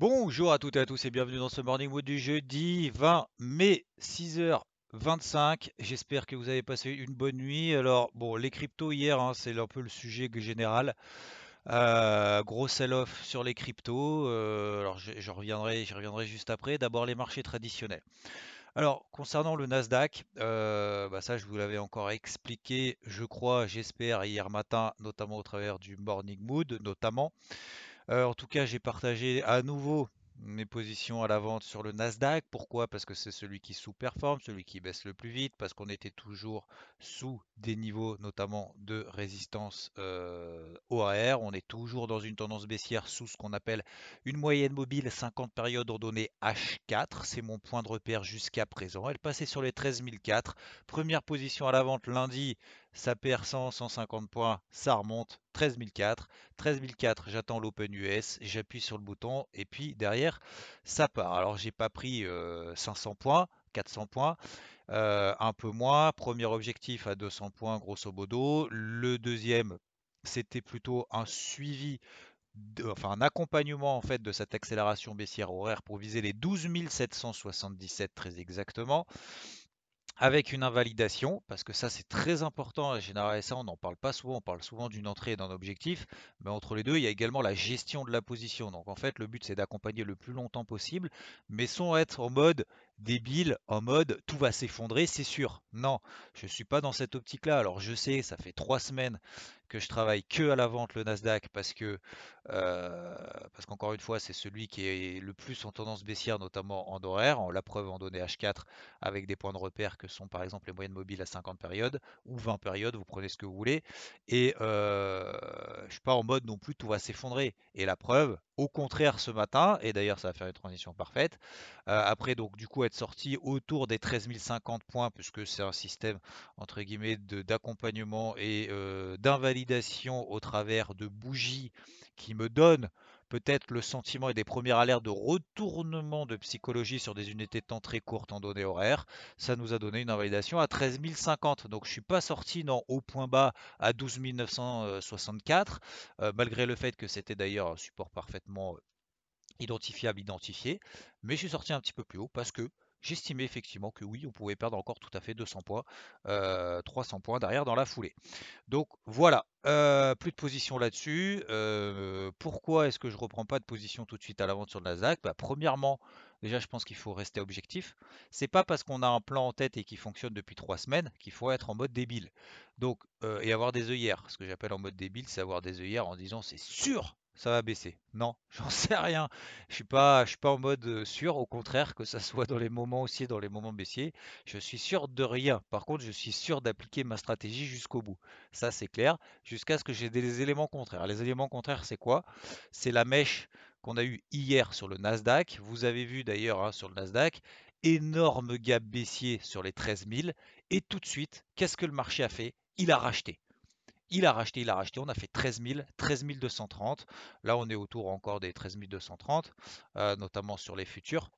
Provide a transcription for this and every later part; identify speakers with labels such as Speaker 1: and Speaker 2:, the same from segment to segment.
Speaker 1: Bonjour à toutes et à tous et bienvenue dans ce Morning Mood du jeudi 20 mai 6h25. J'espère que vous avez passé une bonne nuit. Alors bon, les cryptos hier, hein, c'est un peu le sujet général. Euh, gros sell-off sur les cryptos. euh, alors je, je reviendrai, j'y reviendrai juste après. D'abord les marchés traditionnels. Alors concernant le Nasdaq, euh, bah ça je vous l'avais encore expliqué, je crois, j'espère hier matin, notamment au travers du Morning Mood, notamment. Euh, en tout cas, j'ai partagé à nouveau mes positions à la vente sur le Nasdaq. Pourquoi? Parce que c'est celui qui sous-performe, celui qui baisse le plus vite, parce qu'on était toujours sous des niveaux notamment de résistance euh, OAR. On est toujours dans une tendance baissière sous ce qu'on appelle une moyenne mobile 50 périodes ordonnées H4. C'est mon point de repère jusqu'à présent. Elle passait sur les 13 004. Première position à la vente lundi, ça perd 100, 150 points, ça remonte 13 004. 13 004, j'attends l'Open US, j'appuie sur le bouton et puis derrière, ça part. Alors j'ai pas pris euh, 500 points, 400 points, euh, un peu moins. Premier objectif à 200 points, grosso modo. Le deuxième, c'était plutôt un suivi, enfin un accompagnement en fait de cette accélération baissière horaire pour viser les 12 777 très exactement avec une invalidation, parce que ça c'est très important, la général ça on n'en parle pas souvent, on parle souvent d'une entrée et d'un objectif, mais entre les deux il y a également la gestion de la position. Donc en fait le but c'est d'accompagner le plus longtemps possible, mais sans être en mode débile, en mode tout va s'effondrer, c'est sûr. Non, je ne suis pas dans cette optique-là. Alors je sais, ça fait trois semaines que je travaille que à la vente le Nasdaq parce que euh, parce qu'encore une fois c'est celui qui est le plus en tendance baissière, notamment en horaire, la preuve en données H4 avec des points de repère que sont par exemple les moyennes mobiles à 50 périodes ou 20 périodes, vous prenez ce que vous voulez. Et euh, je suis pas en mode non plus tout va s'effondrer. Et la preuve, au contraire ce matin, et d'ailleurs ça va faire une transition parfaite, euh, après donc du coup être sorti autour des 13 050 points, puisque c'est un système entre guillemets d'accompagnement et euh, d'invalidation au travers de bougies qui me donnent peut-être le sentiment et des premières alertes de retournement de psychologie sur des unités de temps très courtes en données horaires ça nous a donné une invalidation à 13 050. Donc je suis pas sorti dans au point bas à 12 964, euh, malgré le fait que c'était d'ailleurs un support parfaitement euh, identifiable, identifié. Mais je suis sorti un petit peu plus haut parce que j'estimais effectivement que oui, on pouvait perdre encore tout à fait 200 points, euh, 300 points derrière dans la foulée. Donc voilà, euh, plus de position là-dessus. Euh, pourquoi est-ce que je reprends pas de position tout de suite à la vente sur le Nasdaq? Bah, Premièrement, déjà je pense qu'il faut rester objectif. C'est pas parce qu'on a un plan en tête et qui fonctionne depuis trois semaines qu'il faut être en mode débile. Donc euh, et avoir des œillères. Ce que j'appelle en mode débile, c'est avoir des œillères en disant c'est sûr ça va baisser. Non, j'en sais rien. Je suis pas, je suis pas en mode euh, sûr. Au contraire, que ça soit dans les moments haussiers, dans les moments baissiers, je suis sûr de rien. Par contre, je suis sûr d'appliquer ma stratégie jusqu'au bout. Ça, c'est clair jusqu'à ce que j'ai des éléments contraires. Les éléments contraires, c'est quoi? C'est la mèche qu'on a eue hier sur le Nasdaq. Vous avez vu d'ailleurs hein, sur le Nasdaq, énorme gap baissier sur les 13 000. Et tout de suite, qu'est-ce que le marché a fait? Il a racheté. Il a racheté, il a racheté. On a fait 13 000, 13 230. Là, on est autour encore des 13 230, euh, notamment sur les futurs,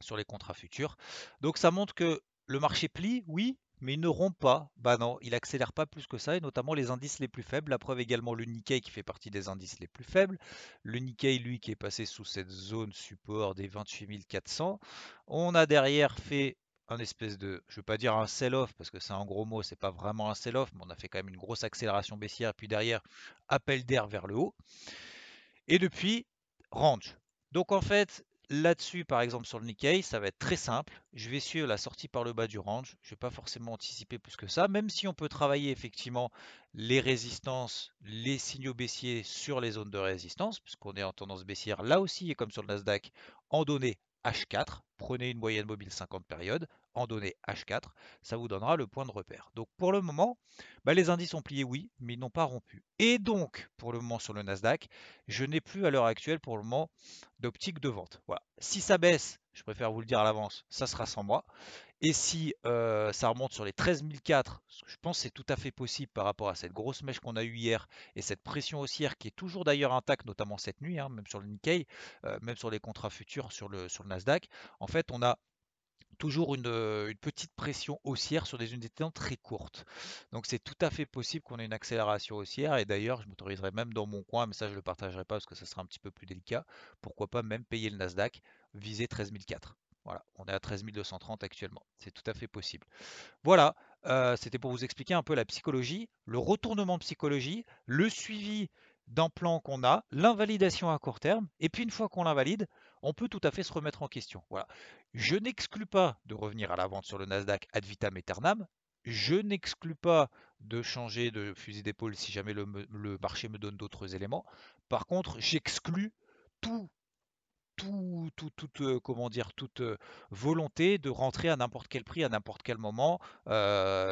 Speaker 1: sur les contrats futurs. Donc, ça montre que le marché plie, oui, mais il ne rompt pas. Bah non, il accélère pas plus que ça, et notamment les indices les plus faibles. La preuve également le Nikkei qui fait partie des indices les plus faibles. Le Nikkei, lui, qui est passé sous cette zone support des 28 400. On a derrière fait un espèce de, je ne veux pas dire un sell-off parce que c'est un gros mot, c'est pas vraiment un sell-off, mais on a fait quand même une grosse accélération baissière, puis derrière, appel d'air vers le haut. Et depuis, range. Donc en fait, là-dessus, par exemple sur le Nikkei, ça va être très simple. Je vais suivre la sortie par le bas du range. Je ne vais pas forcément anticiper plus que ça, même si on peut travailler effectivement les résistances, les signaux baissiers sur les zones de résistance, puisqu'on est en tendance baissière là aussi, et comme sur le Nasdaq, en données H4. Prenez une moyenne mobile 50 périodes. en données H4, ça vous donnera le point de repère. Donc pour le moment, bah, les indices ont plié oui, mais ils n'ont pas rompu. Et donc, pour le moment sur le Nasdaq, je n'ai plus à l'heure actuelle pour le moment d'optique de vente. Voilà. Si ça baisse, je préfère vous le dire à l'avance, ça sera sans moi. Et si euh, ça remonte sur les 13004, je pense c'est tout à fait possible par rapport à cette grosse mèche qu'on a eue hier et cette pression haussière qui est toujours d'ailleurs intacte, notamment cette nuit, hein, même sur le Nikkei, euh, même sur les contrats futurs sur le, Nasdaq. En fait, on a toujours une, petite pression haussière sur des unités très courtes. Donc c'est tout à fait possible qu'on ait une accélération haussière. Et d'ailleurs, je m'autoriserai même dans mon coin, mais ça je ne le partagerai pas parce que ça sera un petit peu plus délicat. Pourquoi pas même payer le Nasdaq, viser 13004. Voilà, on est à 13 230 actuellement. C'est tout à fait possible. Voilà, euh, c'était pour vous expliquer un peu la psychologie, le retournement psychologie, le suivi d'un plan qu'on a, l'invalidation à court terme, et puis une fois qu'on l'invalide, on peut tout à fait se remettre en question. Voilà. Je n'exclus pas de revenir à la vente sur le Nasdaq ad vitam aeternam. Je n'exclus pas de changer de fusil d'épaule si jamais le, marché me donne d'autres éléments. Par contre, j'exclus tout tout, tout, toute, comment dire, toute volonté de rentrer à n'importe quel prix, à n'importe quel moment,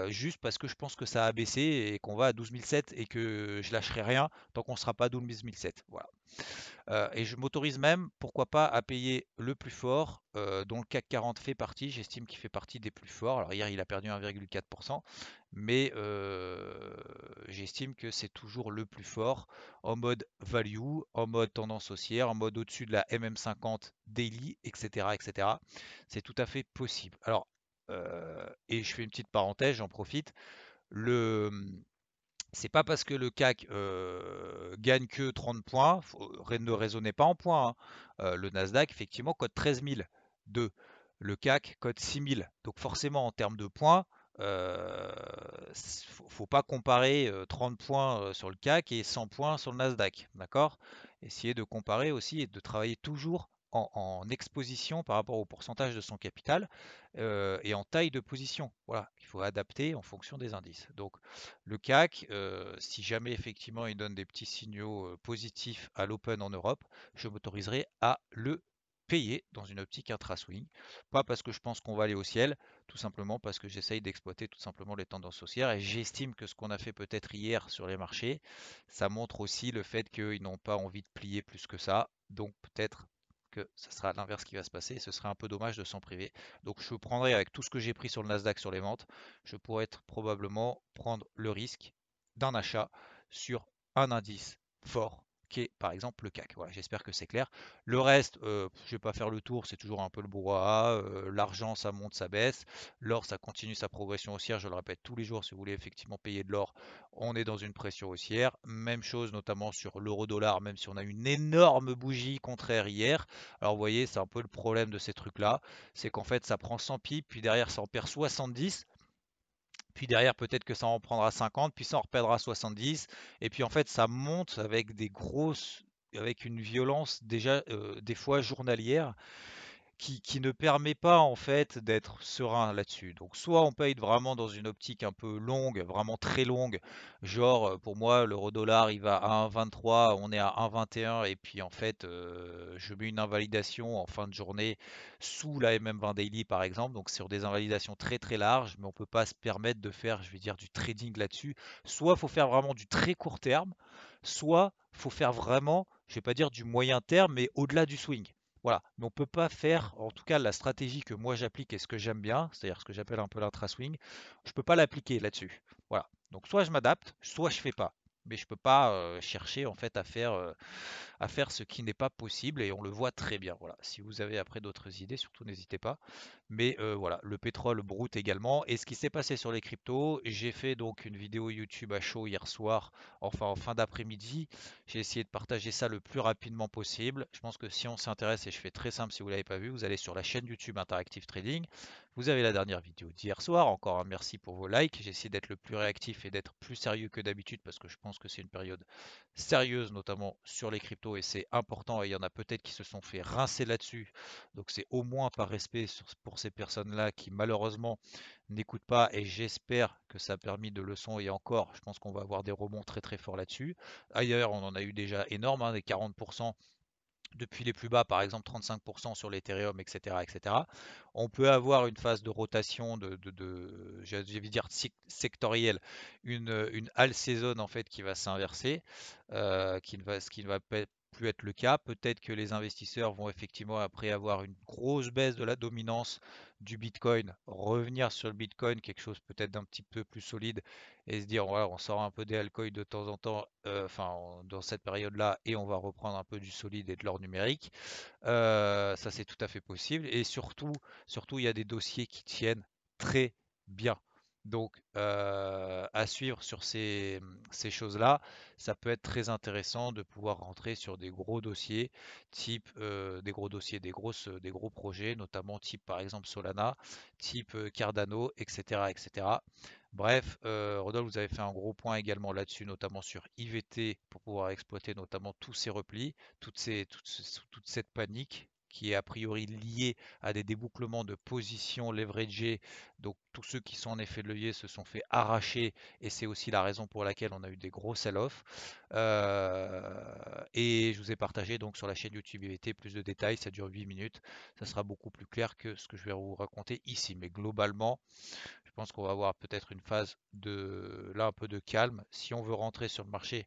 Speaker 1: juste parce que je pense que ça a baissé et qu'on va à 12 et que je lâcherai rien tant qu'on ne sera pas à 12 Voilà. Euh, et je m'autorise même, pourquoi pas, à payer le plus fort, euh, dont le CAC 40 fait partie. J'estime qu'il fait partie des plus forts. Alors hier, il a perdu 1,4%, mais euh, j'estime que c'est toujours le plus fort en mode value, en mode tendance haussière, en mode au-dessus de la MM50 daily, etc. etc. C'est tout à fait possible. Alors, et je fais une petite parenthèse, j'en profite. Le, c'est pas parce que le CAC euh, gagne que 30 points, ne raisonnez pas en points. Hein. Euh, le Nasdaq, effectivement, code 13 002. Le CAC code 6 000. Donc forcément, en termes de points, euh, faut, pas comparer 30 points sur le CAC et 100 points sur le Nasdaq. D'accord? Essayez de comparer aussi et de travailler toujours en, exposition par rapport au pourcentage de son capital euh, et en taille de position. Voilà, il faut adapter en fonction des indices. Donc le CAC, euh, si jamais effectivement il donne des petits signaux euh, positifs à l'open en Europe, je m'autoriserai à le payer dans une optique intra-swing. Pas parce que je pense qu'on va aller au ciel, tout simplement parce que j'essaye d'exploiter tout simplement les tendances haussières et j'estime que ce qu'on a fait peut-être hier sur les marchés, ça montre aussi le fait qu'ils n'ont pas envie de plier plus que ça. Donc peut-être que ce sera l'inverse qui va se passer. ce serait un peu dommage de s'en priver. Donc je prendrai avec tout ce que j'ai pris sur le Nasdaq sur les ventes, je pourrais probablement prendre le risque d'un achat sur un indice fort par exemple le CAC. Voilà, j'espère que c'est clair. Le reste, euh, je vais pas faire le tour, c'est toujours un peu le brouhaha. Euh, l'argent, ça monte, ça baisse. L'or, ça continue sa progression haussière. Je le répète tous les jours, si vous voulez effectivement payer de l'or, on est dans une pression haussière. Même chose notamment sur l'euro-dollar, même si on a une énorme bougie contraire hier. Alors vous voyez, c'est un peu le problème de ces trucs-là. C'est qu'en fait, ça prend 100 pips, puis derrière, ça en perd 70. Puis derrière, peut-être que ça en prendra 50, puis ça en reperdra 70. Et puis en fait, ça monte avec des grosses, avec une violence déjà euh, des fois journalière qui, ne permet pas en fait d'être serein là-dessus. Donc soit on paye vraiment dans une optique un peu longue, vraiment très longue, genre pour moi l'euro dollar il va à 1,23, on est à 1,21 et puis en fait je mets une invalidation en fin de journée sous la MM20 daily par exemple, donc sur des invalidations très très larges, mais on peut pas se permettre de faire, je vais dire, du trading là-dessus. Soit faut faire vraiment du très court terme, soit faut faire vraiment, je vais pas dire du moyen terme, mais au-delà du swing. Voilà, mais on ne peut pas faire, en tout cas la stratégie que moi j'applique et ce que j'aime bien, c'est-à-dire ce que j'appelle un peu l'intra-swing, je ne peux pas l'appliquer là-dessus. Voilà, donc soit je m'adapte, soit je ne fais pas mais je peux pas chercher en fait à faire, à faire ce qui n'est pas possible et on le voit très bien. Voilà. Si vous avez après d'autres idées, surtout n'hésitez pas. Mais voilà, le pétrole broute également. Et ce qui s'est passé sur les cryptos, j'ai fait donc une vidéo YouTube à chaud hier soir, enfin en fin d'après-midi. J'ai essayé de partager ça le plus rapidement possible. Je pense que si on s'intéresse, et je fais très simple si vous l'avez pas vu, vous allez sur la chaîne YouTube Interactive Trading. Vous avez la dernière vidéo d'hier soir. Encore un merci pour vos likes. J'ai essayé d'être le plus réactif et d'être plus sérieux que d'habitude parce que je pense que c'est une période sérieuse, notamment sur les cryptos, et c'est important. Et il y en a peut-être qui se sont fait rincer là-dessus. Donc c'est au moins par respect pour ces personnes-là qui malheureusement n'écoutent pas. Et j'espère que ça a permis de leçons. Et encore, je pense qu'on va avoir des rebonds très très forts là-dessus. Ailleurs, on en a eu déjà énorme, hein, des 40% depuis les plus bas, par exemple 35% sur l'Ethereum, etc., etc. On peut avoir une phase de rotation de, de, de dire sectorielle, une, une en fait qui va s'inverser, euh, qui ne va, ce qui ne va plus être le cas. Peut-être que les investisseurs vont effectivement, après avoir une grosse baisse de la dominance du Bitcoin, revenir sur le Bitcoin, quelque chose peut-être d'un petit peu plus solide, et se dire voilà, on sort un peu des altcoins de temps en temps, euh, enfin dans cette période-là, et on va reprendre un peu du solide et de l'or numérique. Euh, ça c'est tout à fait possible. Et surtout, surtout, il y a des dossiers qui tiennent très bien. Donc, euh, à suivre sur ces, choses-là, ça peut être très intéressant de pouvoir rentrer sur des gros dossiers, type euh, des gros dossiers, des, grosses, des gros projets, notamment type par exemple Solana, type euh, Cardano, etc. etc. Bref, Rodolphe, vous avez fait un gros point également là-dessus, notamment sur IVT, pour pouvoir exploiter notamment tous ces replis, toute cette panique qui est a priori lié à des débouclements de positions leveragées. Donc tous ceux qui sont en effet levier se sont fait arracher et c'est aussi la raison pour laquelle on a eu des gros sell-off. Euh, et je vous ai partagé donc sur la chaîne YouTube IVT plus de détails, ça dure 8 minutes. Ça sera beaucoup plus clair que ce que je vais vous raconter ici. Mais globalement, je pense qu'on va avoir peut-être une phase de là un peu de calme. Si on veut rentrer sur le marché,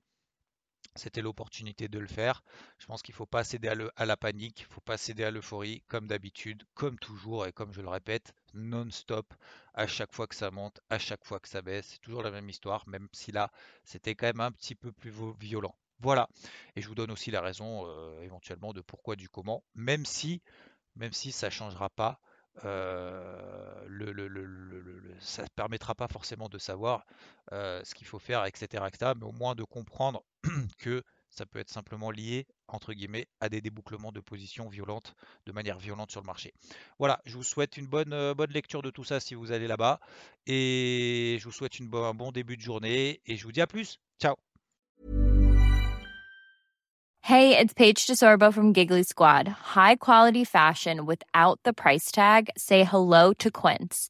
Speaker 1: c'était l'opportunité de le faire. Je pense qu'il ne faut pas céder à, la panique, il ne faut pas céder à l'euphorie, comme d'habitude, comme toujours, et comme je le répète, non-stop, à chaque fois que ça monte, à chaque fois que ça baisse. C'est toujours la même histoire, même si là, c'était quand même un petit peu plus violent. Voilà. Et je vous donne aussi la raison euh, éventuellement de pourquoi du comment, même si, même si ça ne changera pas euh, ça ne permettra pas forcément de savoir euh, ce qu'il faut faire, etc., mais au moins de comprendre que ça peut être simplement lié, entre guillemets, à des débouclements de position violentes, de manière violente sur le marché. Voilà, je vous souhaite une bonne, euh, bonne lecture de tout ça si vous allez là-bas, et je vous souhaite un bon début de journée, et je vous dis à plus. Ciao
Speaker 2: Hey, it's Paige DeSorbo from Giggly Squad. High quality fashion without the price tag. Say hello to Quince.